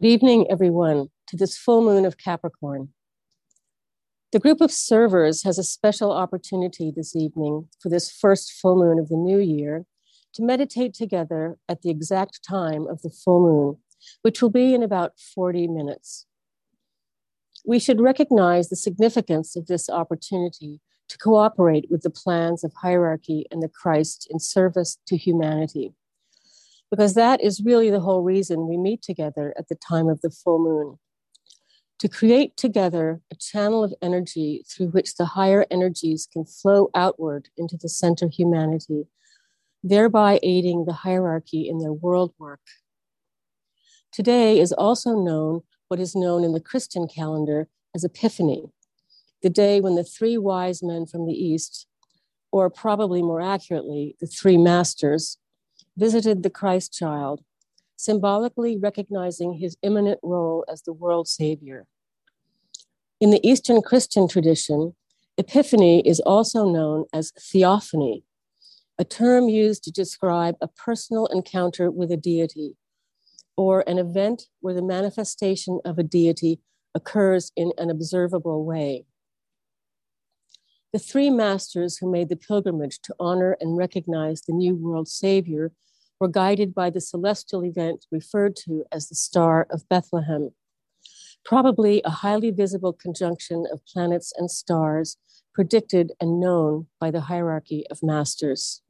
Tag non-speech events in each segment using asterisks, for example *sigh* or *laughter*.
Good evening, everyone, to this full moon of Capricorn. The group of servers has a special opportunity this evening for this first full moon of the new year to meditate together at the exact time of the full moon, which will be in about 40 minutes. We should recognize the significance of this opportunity to cooperate with the plans of hierarchy and the Christ in service to humanity because that is really the whole reason we meet together at the time of the full moon. To create together a channel of energy through which the higher energies can flow outward into the center humanity, thereby aiding the hierarchy in their world work. Today is also known what is known in the Christian calendar as Epiphany, the day when the three wise men from the East, or probably more accurately, the three masters, visited the Christ child, symbolically recognizing his imminent role as the world savior. In the Eastern Christian tradition, Epiphany is also known as theophany, a term used to describe a personal encounter with a deity or an event where the manifestation of a deity occurs in an observable way. The three masters who made the pilgrimage to honor and recognize the new world savior were guided by the celestial event referred to as the Star of Bethlehem, probably a highly visible conjunction of planets and stars predicted and known by the hierarchy of masters.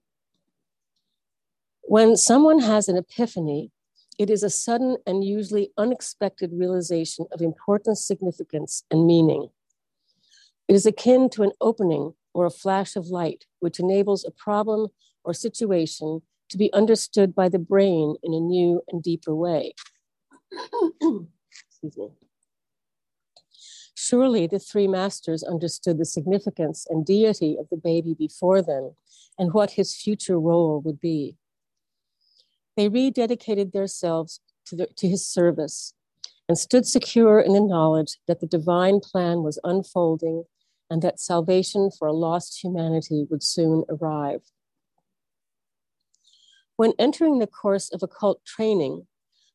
When someone has an epiphany, it is a sudden and usually unexpected realization of important significance and meaning. It is akin to an opening or a flash of light, which enables a problem or situation to be understood by the brain in a new and deeper way. *clears throat* Excuse me. Surely the three masters understood the significance and deity of the baby before them and what his future role would be. They rededicated themselves to, the, to his service and stood secure in the knowledge that the divine plan was unfolding and that salvation for a lost humanity would soon arrive. When entering the course of occult training,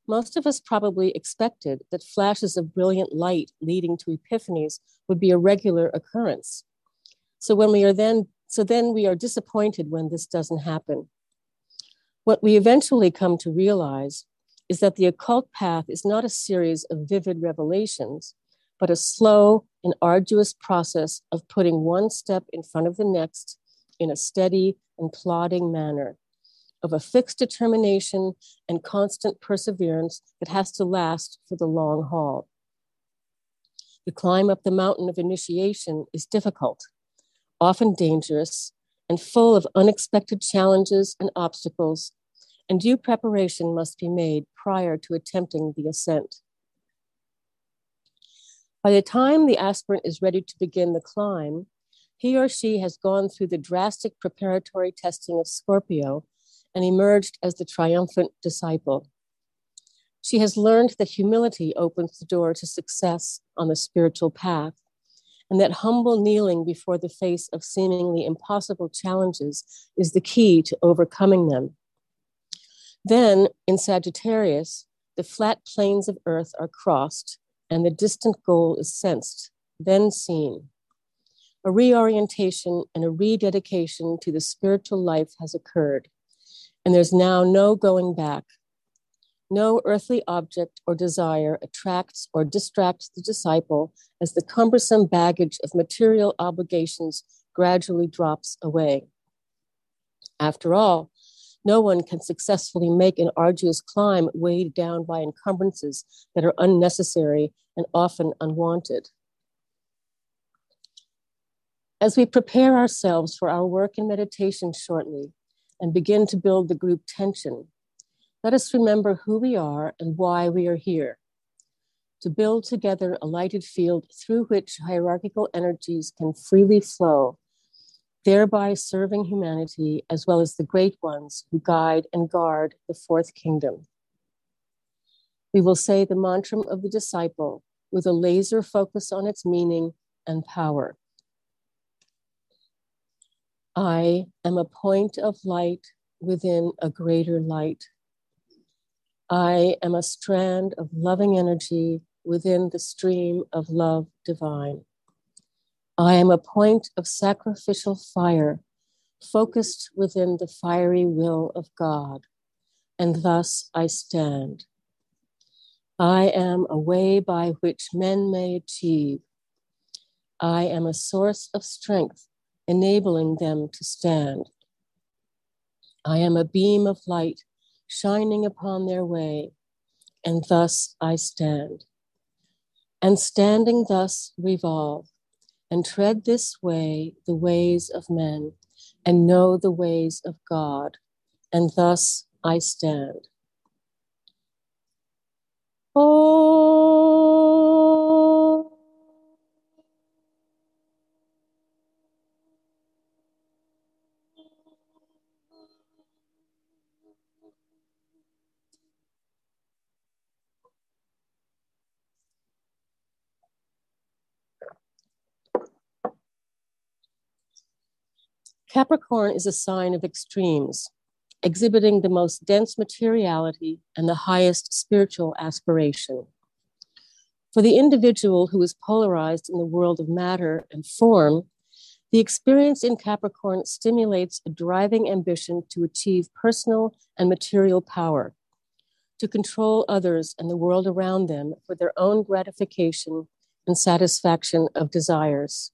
most of us probably expected that flashes of brilliant light leading to epiphanies would be a regular occurrence. So when we are then so then we are disappointed when this doesn't happen. What we eventually come to realize is that the occult path is not a series of vivid revelations, but a slow and arduous process of putting one step in front of the next in a steady and plodding manner of a fixed determination and constant perseverance that has to last for the long haul. The climb up the mountain of initiation is difficult, often dangerous, and full of unexpected challenges and obstacles, and due preparation must be made prior to attempting the ascent. By the time the aspirant is ready to begin the climb, he or she has gone through the drastic preparatory testing of Scorpio and emerged as the triumphant disciple. She has learned that humility opens the door to success on the spiritual path, and that humble kneeling before the face of seemingly impossible challenges is the key to overcoming them. Then, in Sagittarius, the flat plains of earth are crossed, and the distant goal is sensed, then seen. A reorientation and a rededication to the spiritual life has occurred and there's now no going back. No earthly object or desire attracts or distracts the disciple as the cumbersome baggage of material obligations gradually drops away. After all, no one can successfully make an arduous climb weighed down by encumbrances that are unnecessary and often unwanted. As we prepare ourselves for our work in meditation shortly, and begin to build the group tension, let us remember who we are and why we are here. To build together a lighted field through which hierarchical energies can freely flow, thereby serving humanity as well as the great ones who guide and guard the fourth kingdom. We will say the mantra of the disciple with a laser focus on its meaning and power. I am a point of light within a greater light. I am a strand of loving energy within the stream of love divine. I am a point of sacrificial fire focused within the fiery will of God, and thus I stand. I am a way by which men may achieve. I am a source of strength, enabling them to stand. I am a beam of light shining upon their way, and thus I stand. And standing thus revolve, and tread this way the ways of men, and know the ways of God, and thus I stand. Oh. Capricorn is a sign of extremes, exhibiting the most dense materiality and the highest spiritual aspiration. For the individual who is polarized in the world of matter and form, the experience in Capricorn stimulates a driving ambition to achieve personal and material power, to control others and the world around them for their own gratification and satisfaction of desires.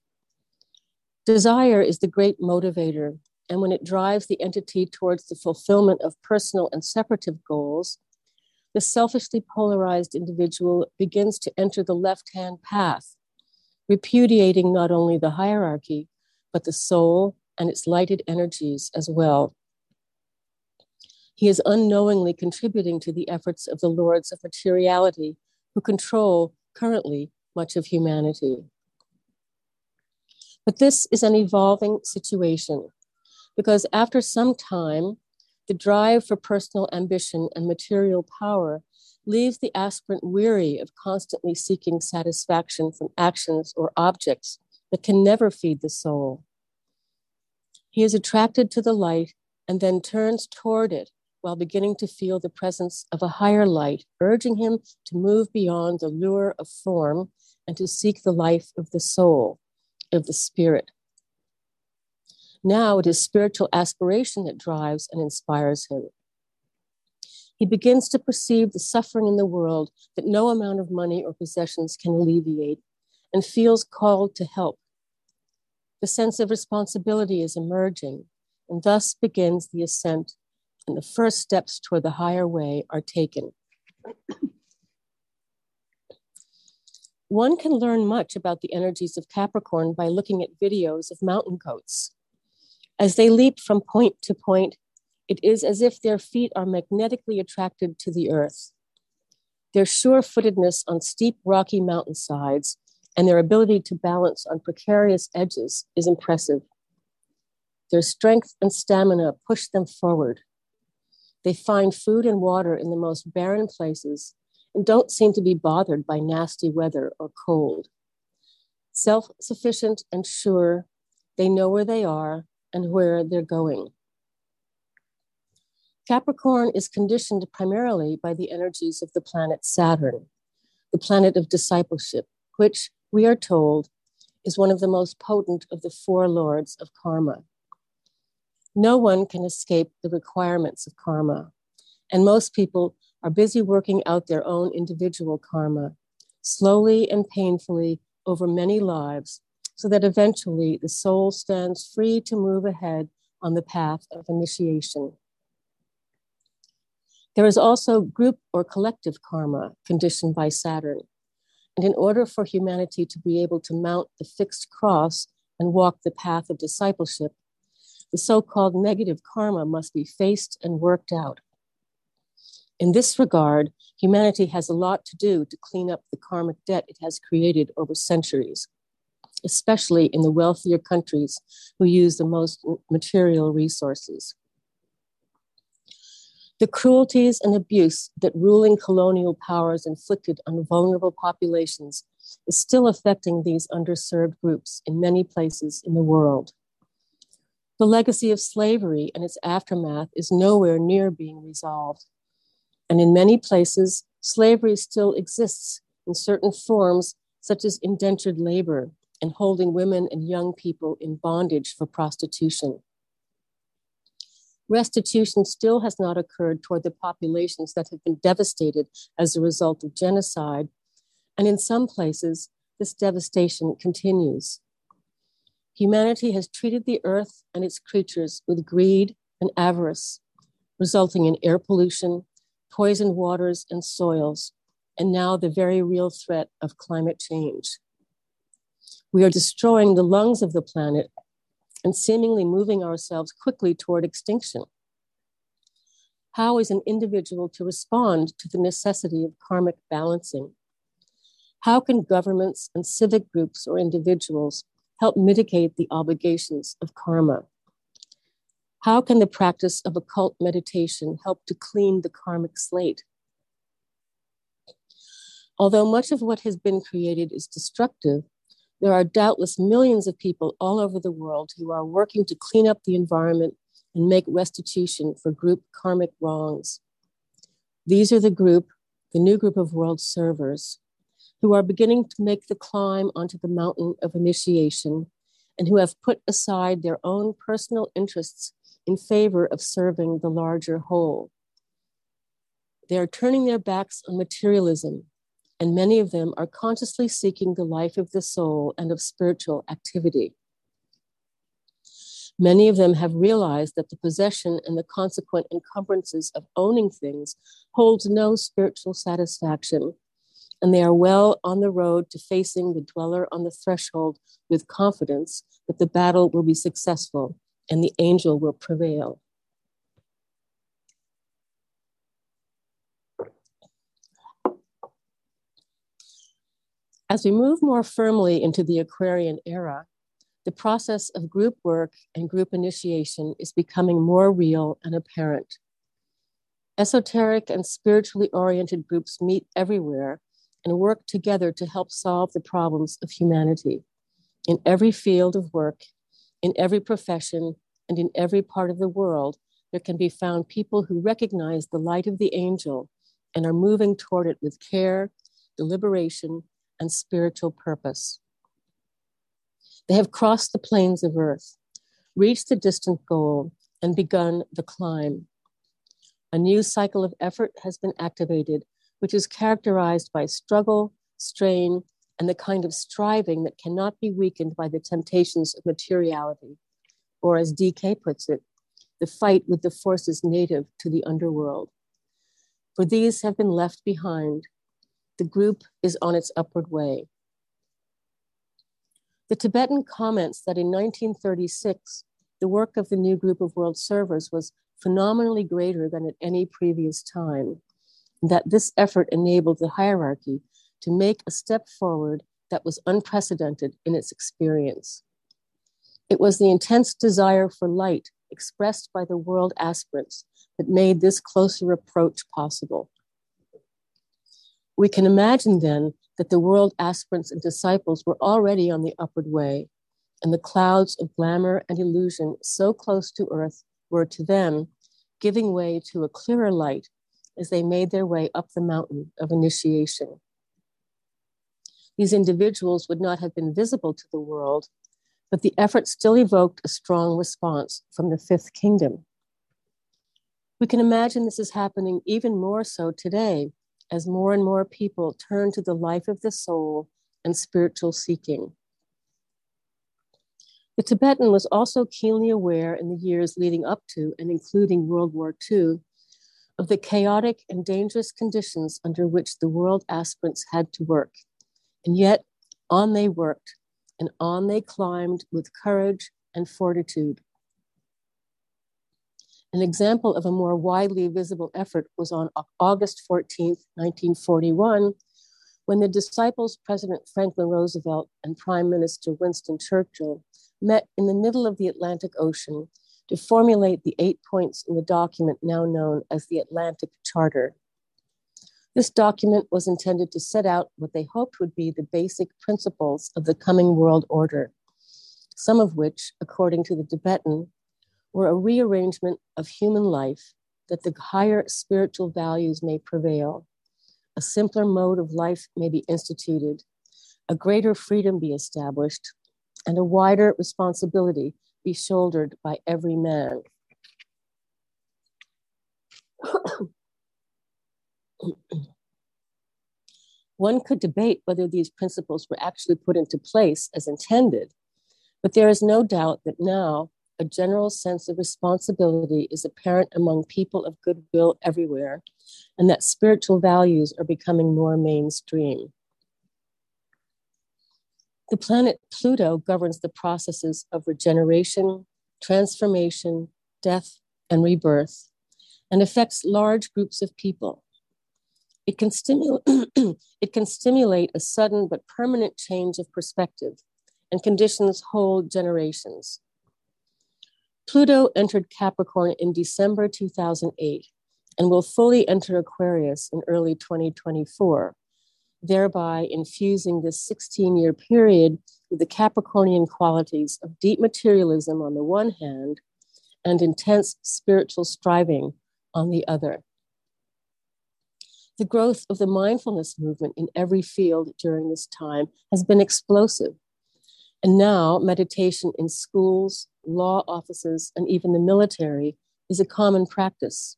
Desire is the great motivator, and when it drives the entity towards the fulfillment of personal and separative goals, the selfishly polarized individual begins to enter the left hand path, repudiating not only the hierarchy, but the soul and its lighted energies as well. He is unknowingly contributing to the efforts of the lords of materiality who control currently much of humanity. But this is an evolving situation because after some time, the drive for personal ambition and material power leaves the aspirant weary of constantly seeking satisfaction from actions or objects that can never feed the soul. He is attracted to the light and then turns toward it while beginning to feel the presence of a higher light, urging him to move beyond the lure of form and to seek the life of the soul of the spirit. Now it is spiritual aspiration that drives and inspires him. He begins to perceive the suffering in the world that no amount of money or possessions can alleviate and feels called to help. The sense of responsibility is emerging, and thus begins the ascent, and the first steps toward the higher way are taken. One can learn much about the energies of Capricorn by looking at videos of mountain goats. As they leap from point to point, it is as if their feet are magnetically attracted to the earth. Their sure footedness on steep, rocky mountainsides and their ability to balance on precarious edges is impressive. Their strength and stamina push them forward. They find food and water in the most barren places and don't seem to be bothered by nasty weather or cold. Self sufficient and sure, they know where they are and where they're going. Capricorn is conditioned primarily by the energies of the planet Saturn, the planet of discipleship, which we are told is one of the most potent of the four lords of karma. No one can escape the requirements of karma, and most people are busy working out their own individual karma, slowly and painfully over many lives, so that eventually the soul stands free to move ahead on the path of initiation. There is also group or collective karma conditioned by Saturn. And in order for humanity to be able to mount the fixed cross and walk the path of discipleship, the so called negative karma must be faced and worked out. In this regard, humanity has a lot to do to clean up the karmic debt it has created over centuries, especially in the wealthier countries who use the most material resources. The cruelties and abuse that ruling colonial powers inflicted on vulnerable populations is still affecting these underserved groups in many places in the world. The legacy of slavery and its aftermath is nowhere near being resolved And in many places, slavery still exists in certain forms, such as indentured labor and holding women and young people in bondage for prostitution. Restitution still has not occurred toward the populations that have been devastated as a result of genocide, and in some places, this devastation continues. Humanity has treated the earth and its creatures with greed and avarice, resulting in air pollution, poisoned waters and soils, and now the very real threat of climate change. We are destroying the lungs of the planet and seemingly moving ourselves quickly toward extinction. How is an individual to respond to the necessity of karmic balancing? How can governments and civic groups or individuals help mitigate the obligations of karma? How can the practice of occult meditation help to clean the karmic slate? Although much of what has been created is destructive, there are doubtless millions of people all over the world who are working to clean up the environment and make restitution for group karmic wrongs. These are the group, the new group of world servers, who are beginning to make the climb onto the mountain of initiation and who have put aside their own personal interests in favor of serving the larger whole. They are turning their backs on materialism and many of them are consciously seeking the life of the soul and of spiritual activity. Many of them have realized that the possession and the consequent encumbrances of owning things holds no spiritual satisfaction, and they are well on the road to facing the dweller on the threshold with confidence that the battle will be successful and the angel will prevail. As we move more firmly into the Aquarian era, the process of group work and group initiation is becoming more real and apparent. Esoteric and spiritually oriented groups meet everywhere and work together to help solve the problems of humanity. In every field of work, in every profession, and in every part of the world, there can be found people who recognize the light of the angel and are moving toward it with care, deliberation, and spiritual purpose. They have crossed the plains of earth, reached the distant goal, and begun the climb. A new cycle of effort has been activated, which is characterized by struggle, strain, and the kind of striving that cannot be weakened by the temptations of materiality, or as DK puts it, the fight with the forces native to the underworld. For these have been left behind the group is on its upward way. The Tibetan comments that in 1936, the work of the new group of world servers was phenomenally greater than at any previous time, and that this effort enabled the hierarchy to make a step forward that was unprecedented in its experience. It was the intense desire for light expressed by the world aspirants that made this closer approach possible. We can imagine then that the world aspirants and disciples were already on the upward way, and the clouds of glamour and illusion so close to earth were to them giving way to a clearer light as they made their way up the mountain of initiation. These individuals would not have been visible to the world, but the effort still evoked a strong response from the fifth kingdom. We can imagine this is happening even more so today as more and more people turn to the life of the soul and spiritual seeking. The Tibetan was also keenly aware in the years leading up to and including World War II of the chaotic and dangerous conditions under which the world aspirants had to work. And yet, on they worked, and on they climbed with courage and fortitude. An example of a more widely visible effort was on August 14, 1941, when the disciples, President Franklin Roosevelt and Prime Minister Winston Churchill, met in the middle of the Atlantic Ocean to formulate the eight points in the document now known as the Atlantic Charter. This document was intended to set out what they hoped would be the basic principles of the coming world order, some of which, according to the Tibetan, were a rearrangement of human life that the higher spiritual values may prevail, a simpler mode of life may be instituted, a greater freedom be established, and a wider responsibility be shouldered by every man. *clears throat* One could debate whether these principles were actually put into place as intended, but there is no doubt that now a general sense of responsibility is apparent among people of goodwill everywhere, and that spiritual values are becoming more mainstream. The planet Pluto governs the processes of regeneration, transformation, death, and rebirth, and affects large groups of people. It can, stimulate, *clears throat* it can stimulate a sudden but permanent change of perspective and conditions whole generations. Pluto entered Capricorn in December 2008 and will fully enter Aquarius in early 2024, thereby infusing this 16 year period with the Capricornian qualities of deep materialism on the one hand and intense spiritual striving on the other. The growth of the mindfulness movement in every field during this time has been explosive. And now, meditation in schools, law offices, and even the military is a common practice.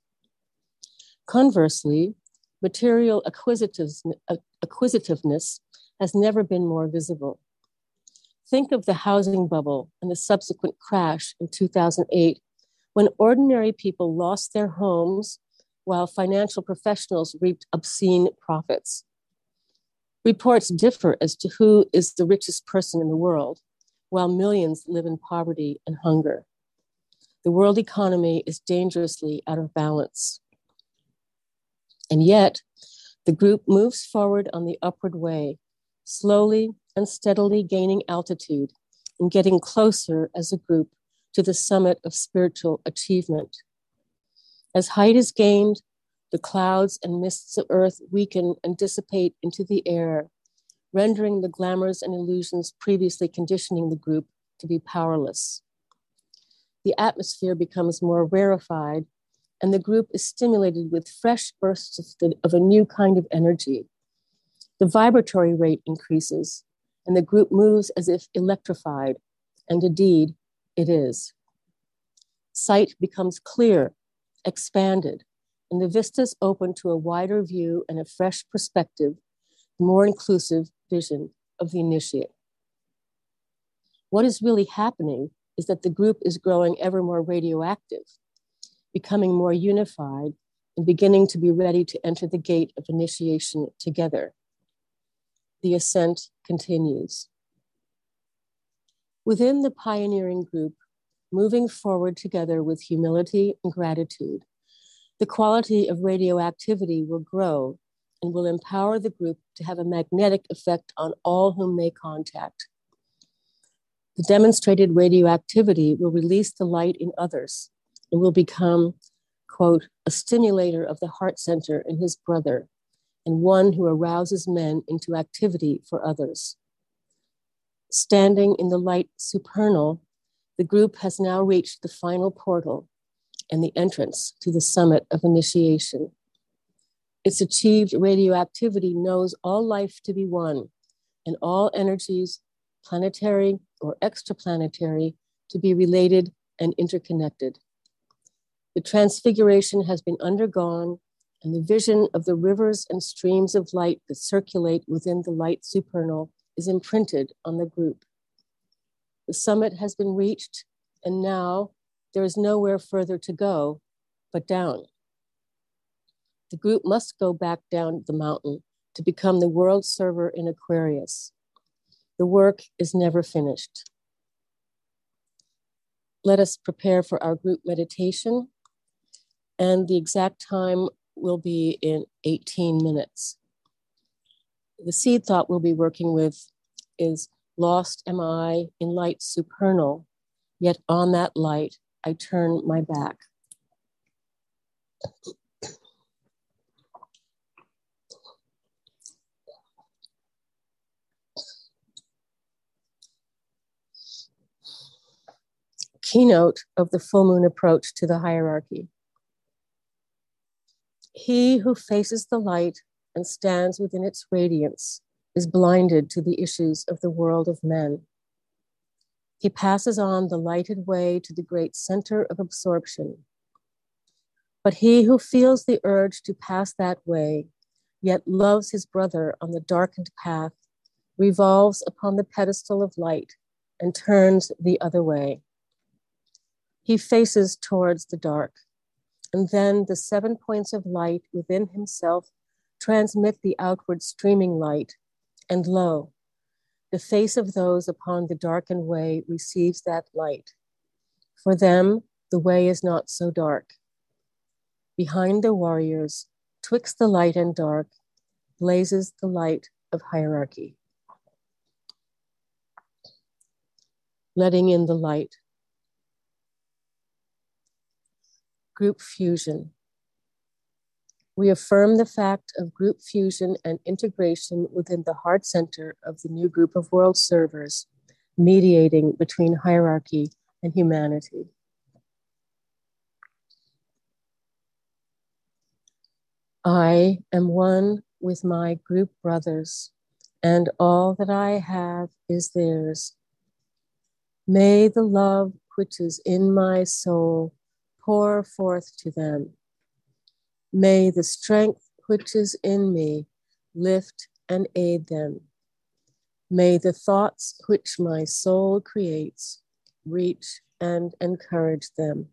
Conversely, material acquisitiveness has never been more visible. Think of the housing bubble and the subsequent crash in 2008 when ordinary people lost their homes while financial professionals reaped obscene profits. Reports differ as to who is the richest person in the world, while millions live in poverty and hunger. The world economy is dangerously out of balance. And yet, the group moves forward on the upward way, slowly and steadily gaining altitude and getting closer as a group to the summit of spiritual achievement. As height is gained, the clouds and mists of earth weaken and dissipate into the air, rendering the glamours and illusions previously conditioning the group to be powerless. The atmosphere becomes more rarefied, and the group is stimulated with fresh bursts of, the, of a new kind of energy. The vibratory rate increases, and the group moves as if electrified, and indeed, it is. Sight becomes clear, expanded, and the vistas open to a wider view and a fresh perspective, more inclusive vision of the initiate. What is really happening is that the group is growing ever more radioactive, becoming more unified, and beginning to be ready to enter the gate of initiation together. The ascent continues. Within the pioneering group, moving forward together with humility and gratitude, the quality of radioactivity will grow and will empower the group to have a magnetic effect on all whom they contact. The demonstrated radioactivity will release the light in others and will become, quote, a stimulator of the heart center in his brother and one who arouses men into activity for others. Standing in the light supernal, the group has now reached the final portal and the entrance to the summit of initiation. Its achieved radioactivity knows all life to be one and all energies, planetary or extraplanetary, to be related and interconnected. The transfiguration has been undergone, and the vision of the rivers and streams of light that circulate within the light supernal is imprinted on the group. The summit has been reached, and now there is nowhere further to go but down. The group must go back down the mountain to become the world server in Aquarius. The work is never finished. Let us prepare for our group meditation, and the exact time will be in 18 minutes. The seed thought we'll be working with is Lost am I in light supernal, yet on that light I turn my back. Keynote of the full moon approach to the hierarchy. He who faces the light and stands within its radiance is blinded to the issues of the world of men. He passes on the lighted way to the great center of absorption. But he who feels the urge to pass that way, yet loves his brother on the darkened path, revolves upon the pedestal of light and turns the other way. He faces towards the dark, and then the seven points of light within himself transmit the outward streaming light, and lo, the face of those upon the darkened way receives that light. For them, the way is not so dark. Behind the warriors, twixt the light and dark, blazes the light of hierarchy. Letting in the light. Group fusion we affirm the fact of group fusion and integration within the heart center of the new group of world servers, mediating between hierarchy and humanity. I am one with my group brothers, and all that I have is theirs. May the love which is in my soul pour forth to them May the strength which is in me lift and aid them. May the thoughts which my soul creates reach and encourage them.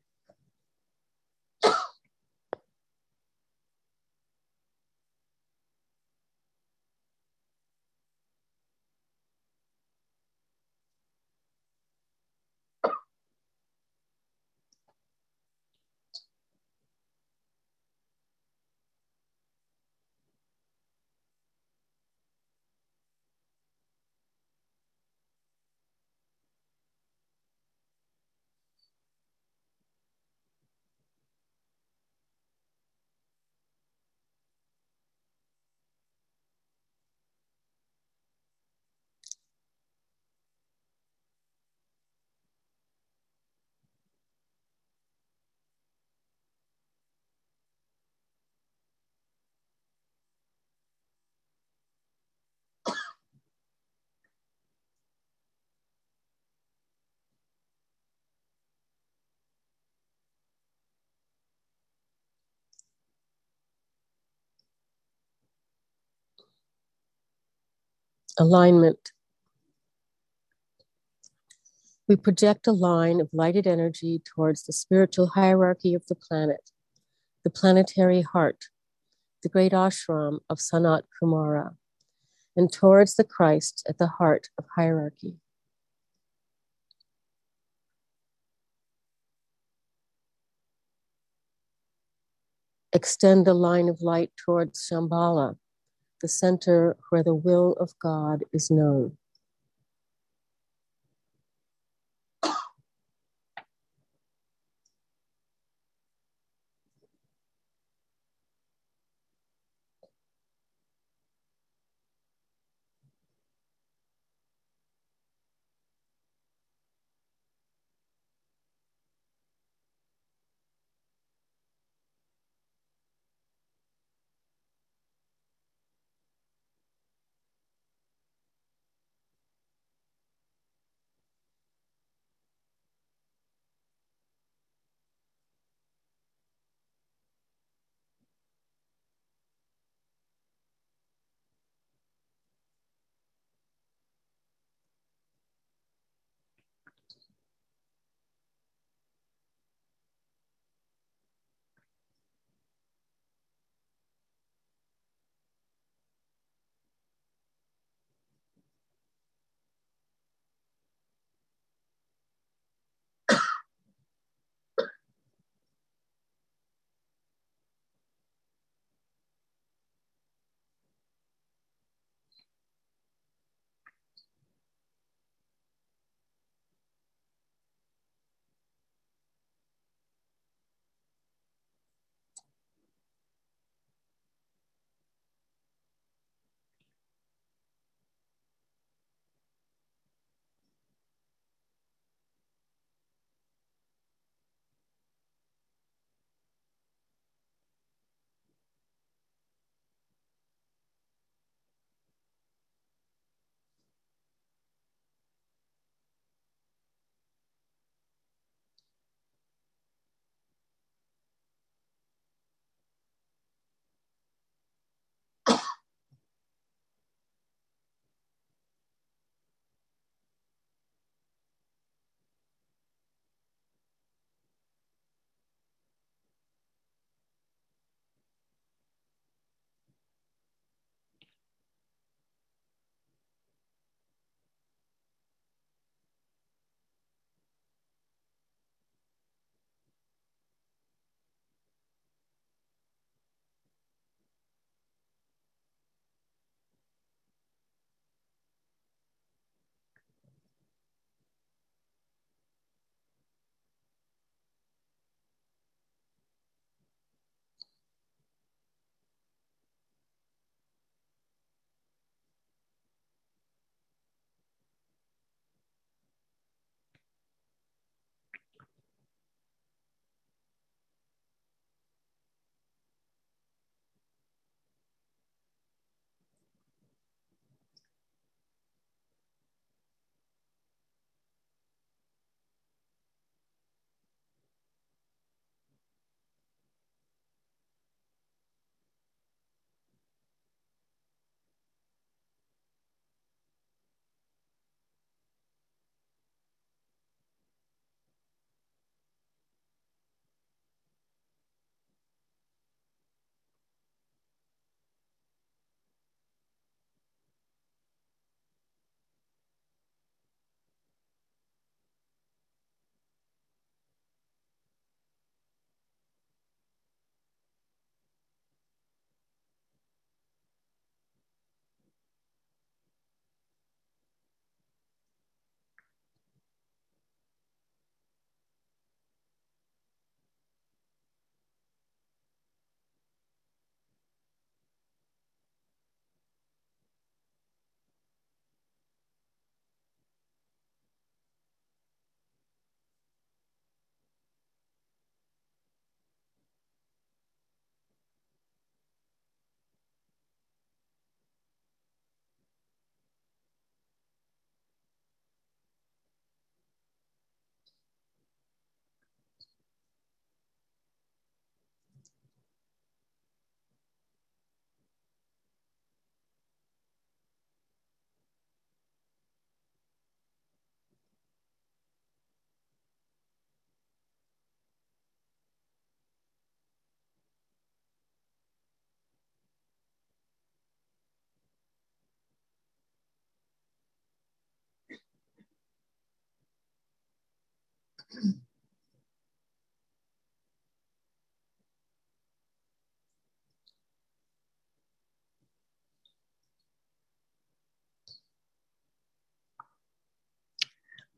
Alignment. We project a line of lighted energy towards the spiritual hierarchy of the planet, the planetary heart, the great ashram of Sanat Kumara, and towards the Christ at the heart of hierarchy. Extend a line of light towards Shambhala, the center where the will of God is known.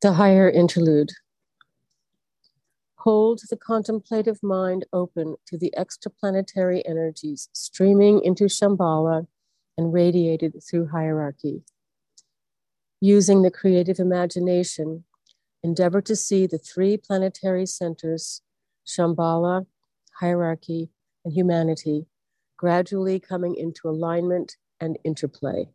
The higher interlude. Hold the contemplative mind open to the extraplanetary energies streaming into Shambhala and radiated through hierarchy. Using the creative imagination, endeavor to see the three planetary centers, Shambhala, hierarchy, and humanity, gradually coming into alignment and interplay.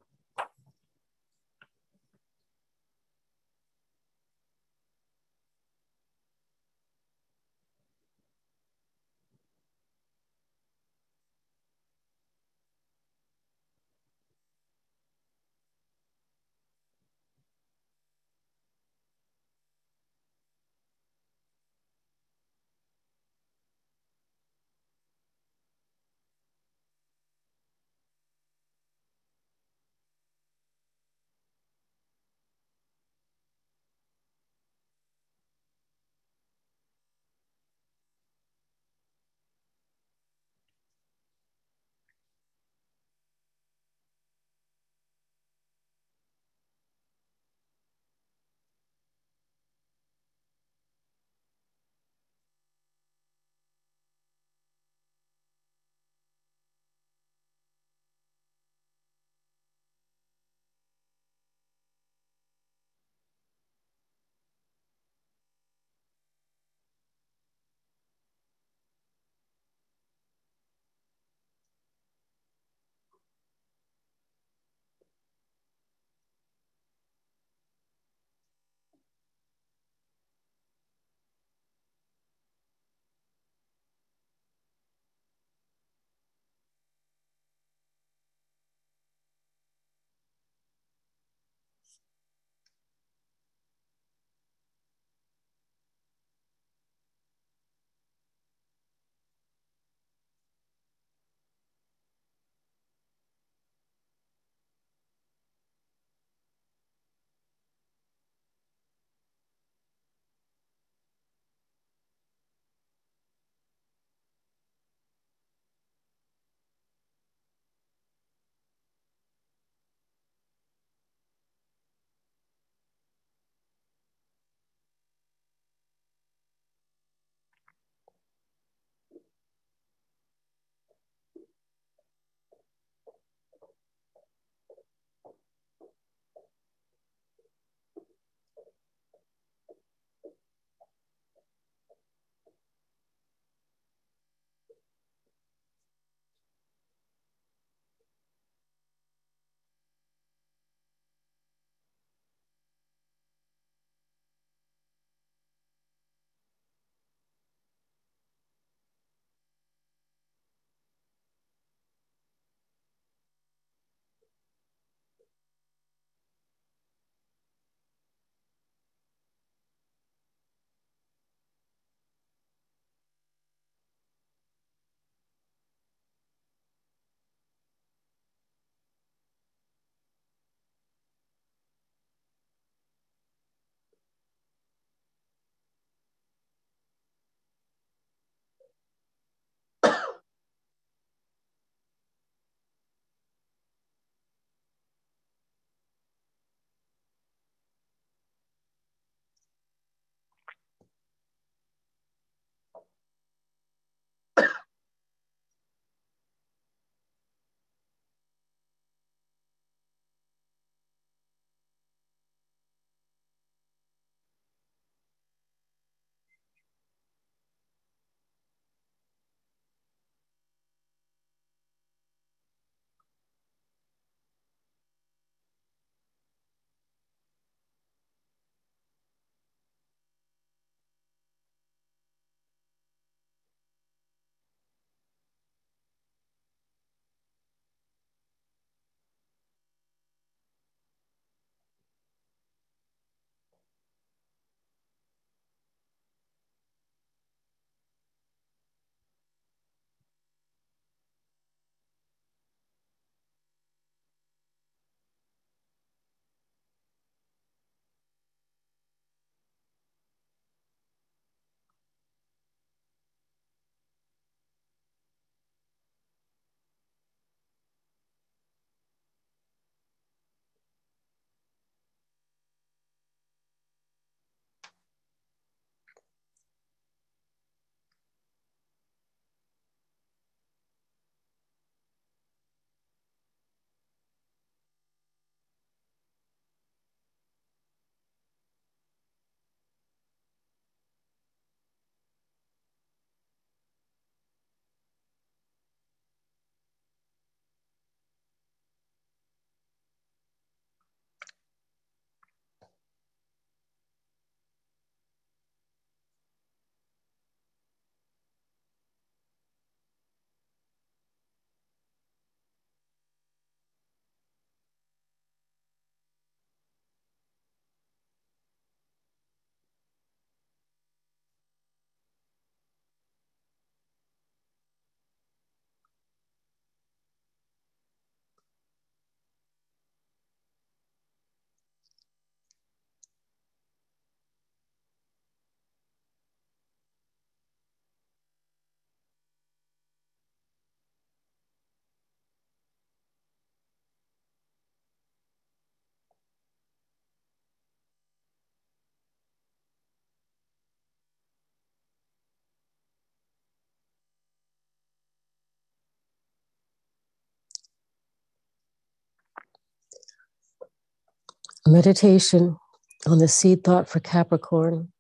Meditation on the seed thought for Capricorn.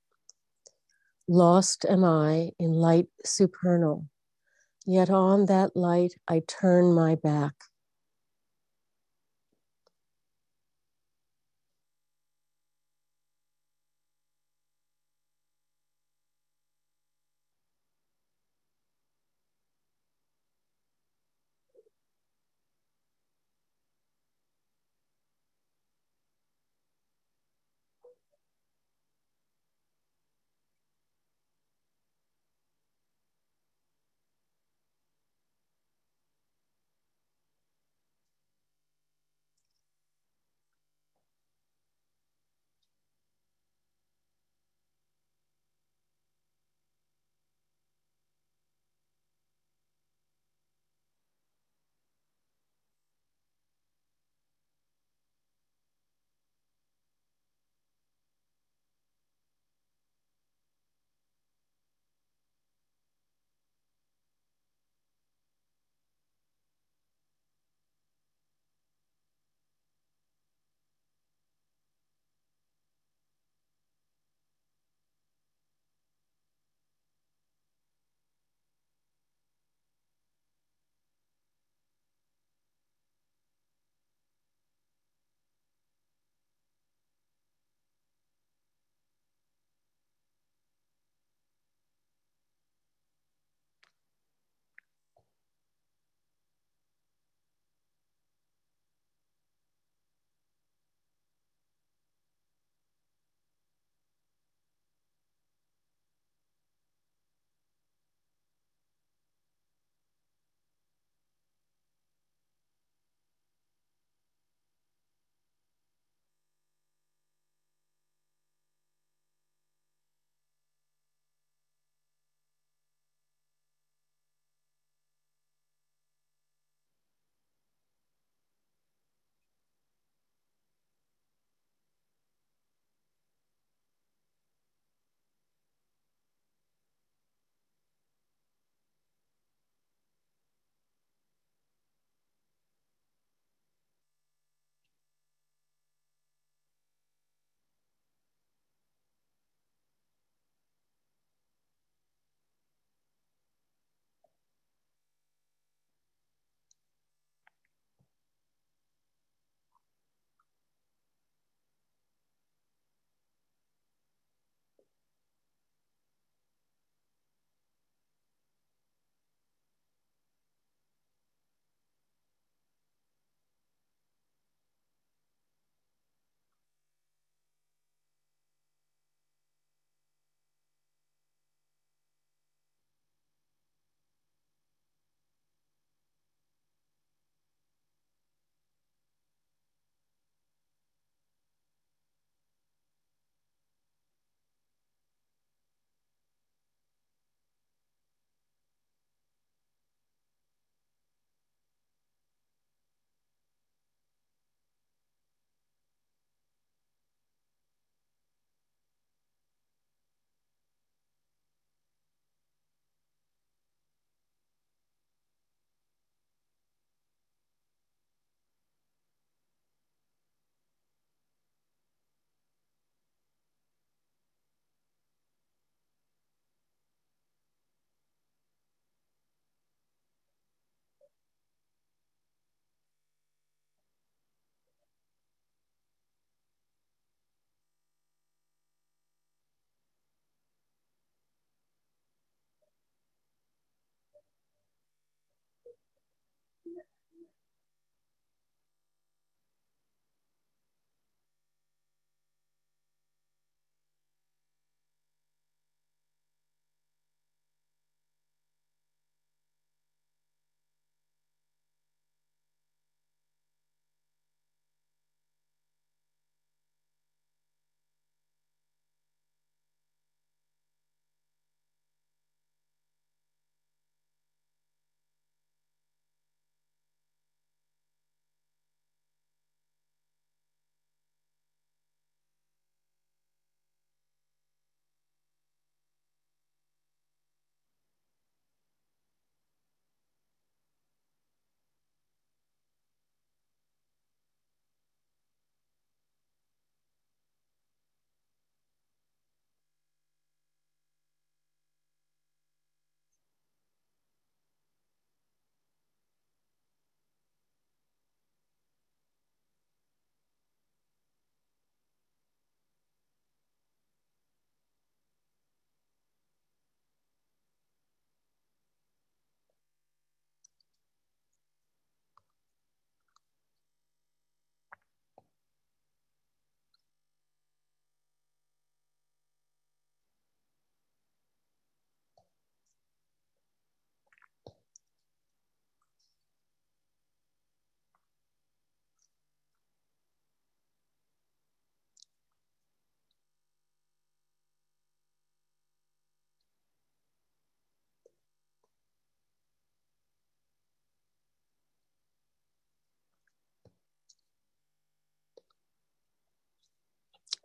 Lost am I in light supernal, yet on that light I turn my back.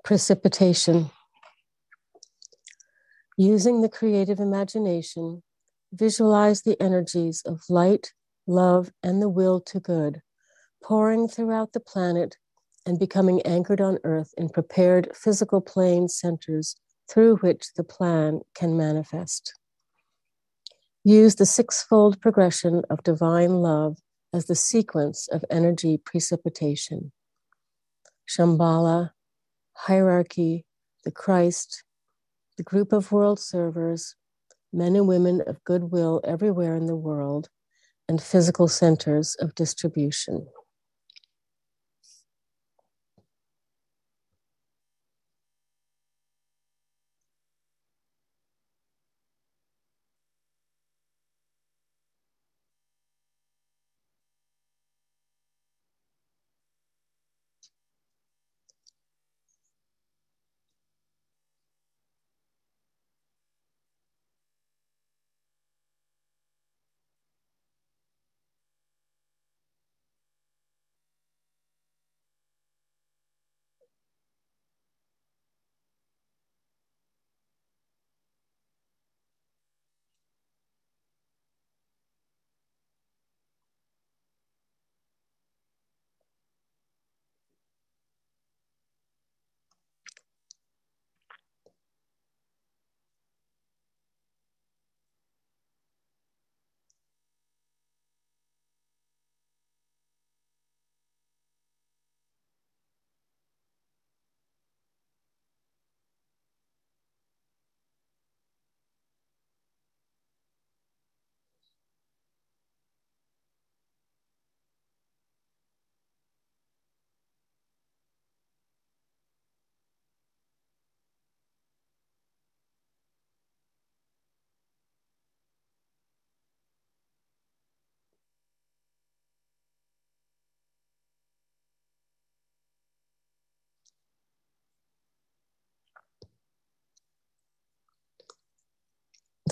Precipitation. Using the creative imagination, visualize the energies of light, love, and the will to good pouring throughout the planet and becoming anchored on Earth in prepared physical plane centers through which the plan can manifest. Use the sixfold progression of divine love as the sequence of energy precipitation. Shambhala, hierarchy, the Christ, the group of world servers, men and women of goodwill everywhere in the world, and physical centers of distribution.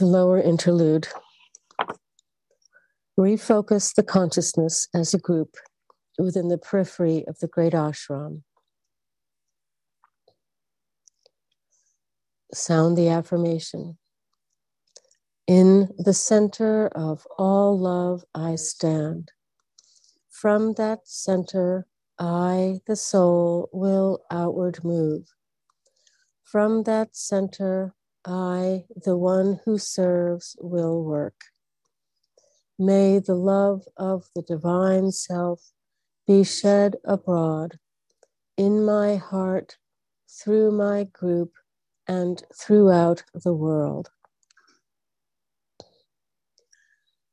The lower interlude. Refocus the consciousness as a group within the periphery of the great ashram. Sound the affirmation. In the center of all love, I stand. From that center, I, the soul, will outward move. From that center, I, the one who serves, will work. May the love of the divine self be shed abroad in my heart, through my group, and throughout the world.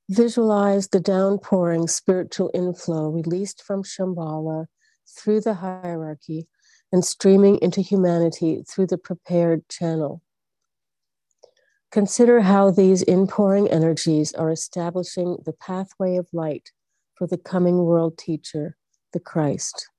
Visualize the downpouring spiritual inflow released from Shambhala through the hierarchy and streaming into humanity through the prepared channel. Consider how these inpouring energies are establishing the pathway of light for the coming world teacher, the Christ.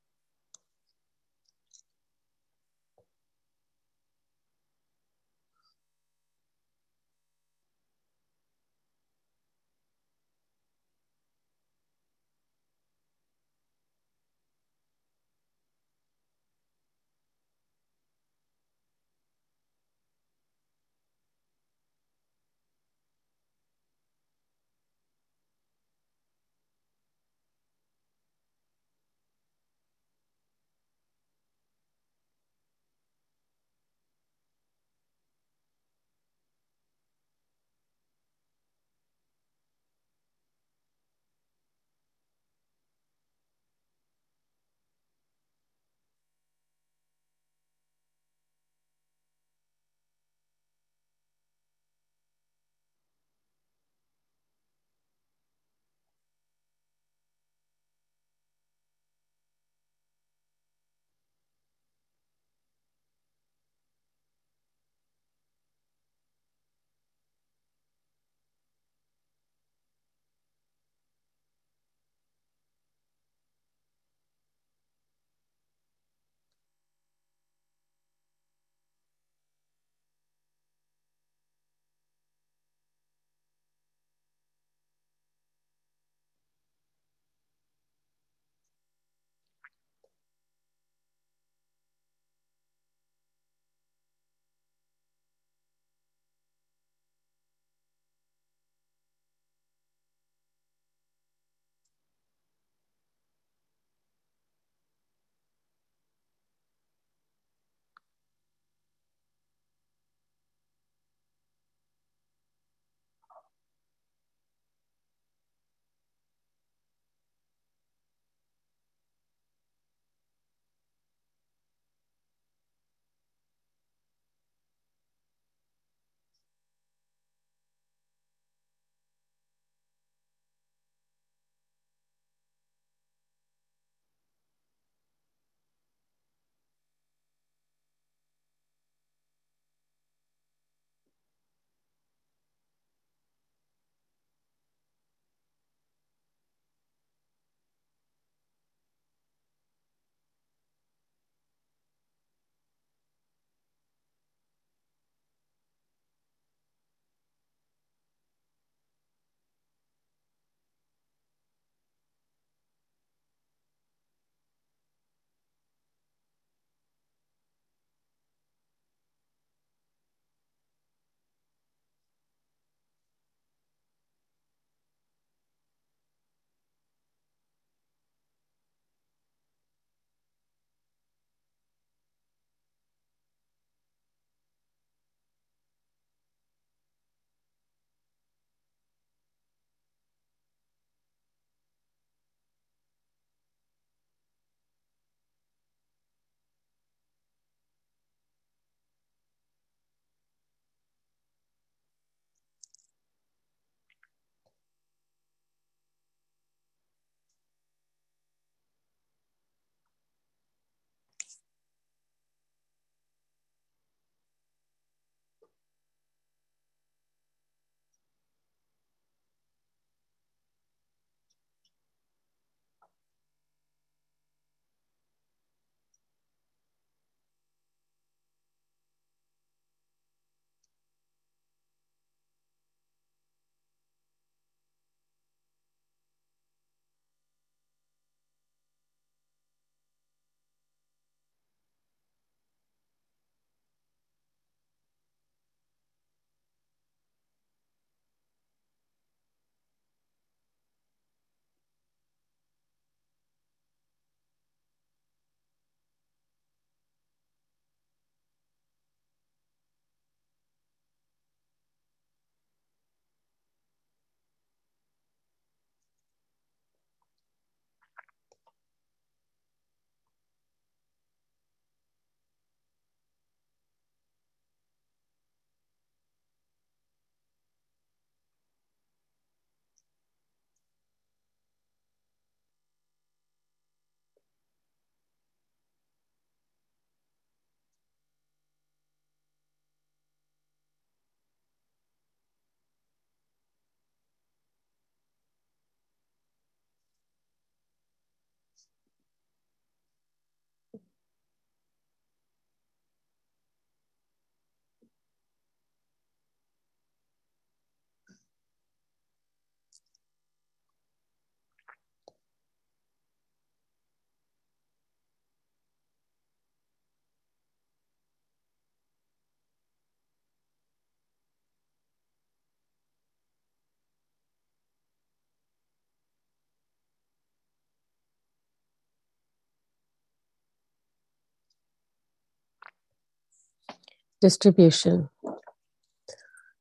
Distribution.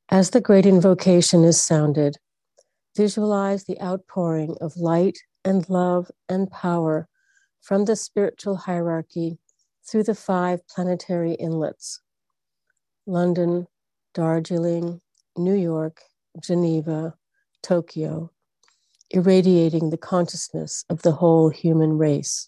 As the great invocation is sounded, visualize the outpouring of light and love and power from the spiritual hierarchy through the five planetary inlets London, Darjeeling, New York, Geneva, Tokyo, irradiating the consciousness of the whole human race.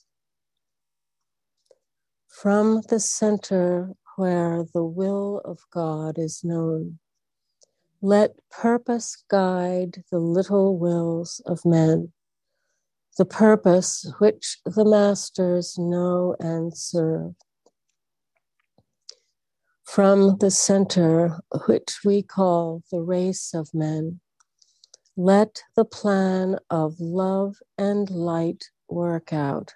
From the center where the will of God is known, let purpose guide the little wills of men, the purpose which the masters know and serve. From the center, which we call the race of men, let the plan of love and light work out,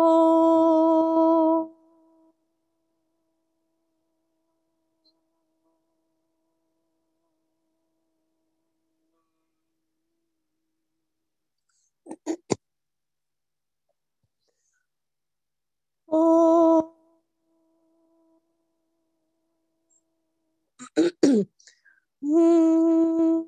Oh. Oh. *clears throat* mm.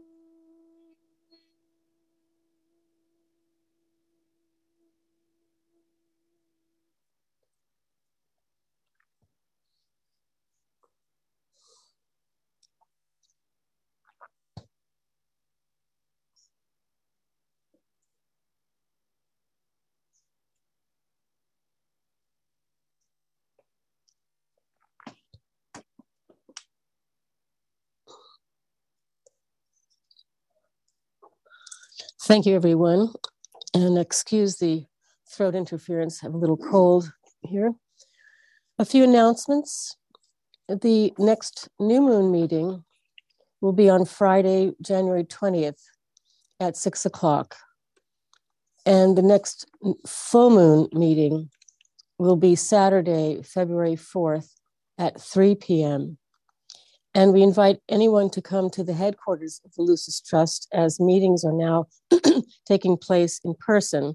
Thank you, everyone. And excuse the throat interference. I have a little cold here. A few announcements. The next new moon meeting will be on Friday, January 20th at six o'clock. And the next full moon meeting will be Saturday, February 4th at 3 p.m. And we invite anyone to come to the headquarters of the Lucis Trust as meetings are now *clears throat* taking place in person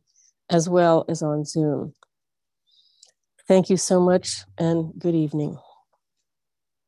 as well as on Zoom. Thank you so much and good evening.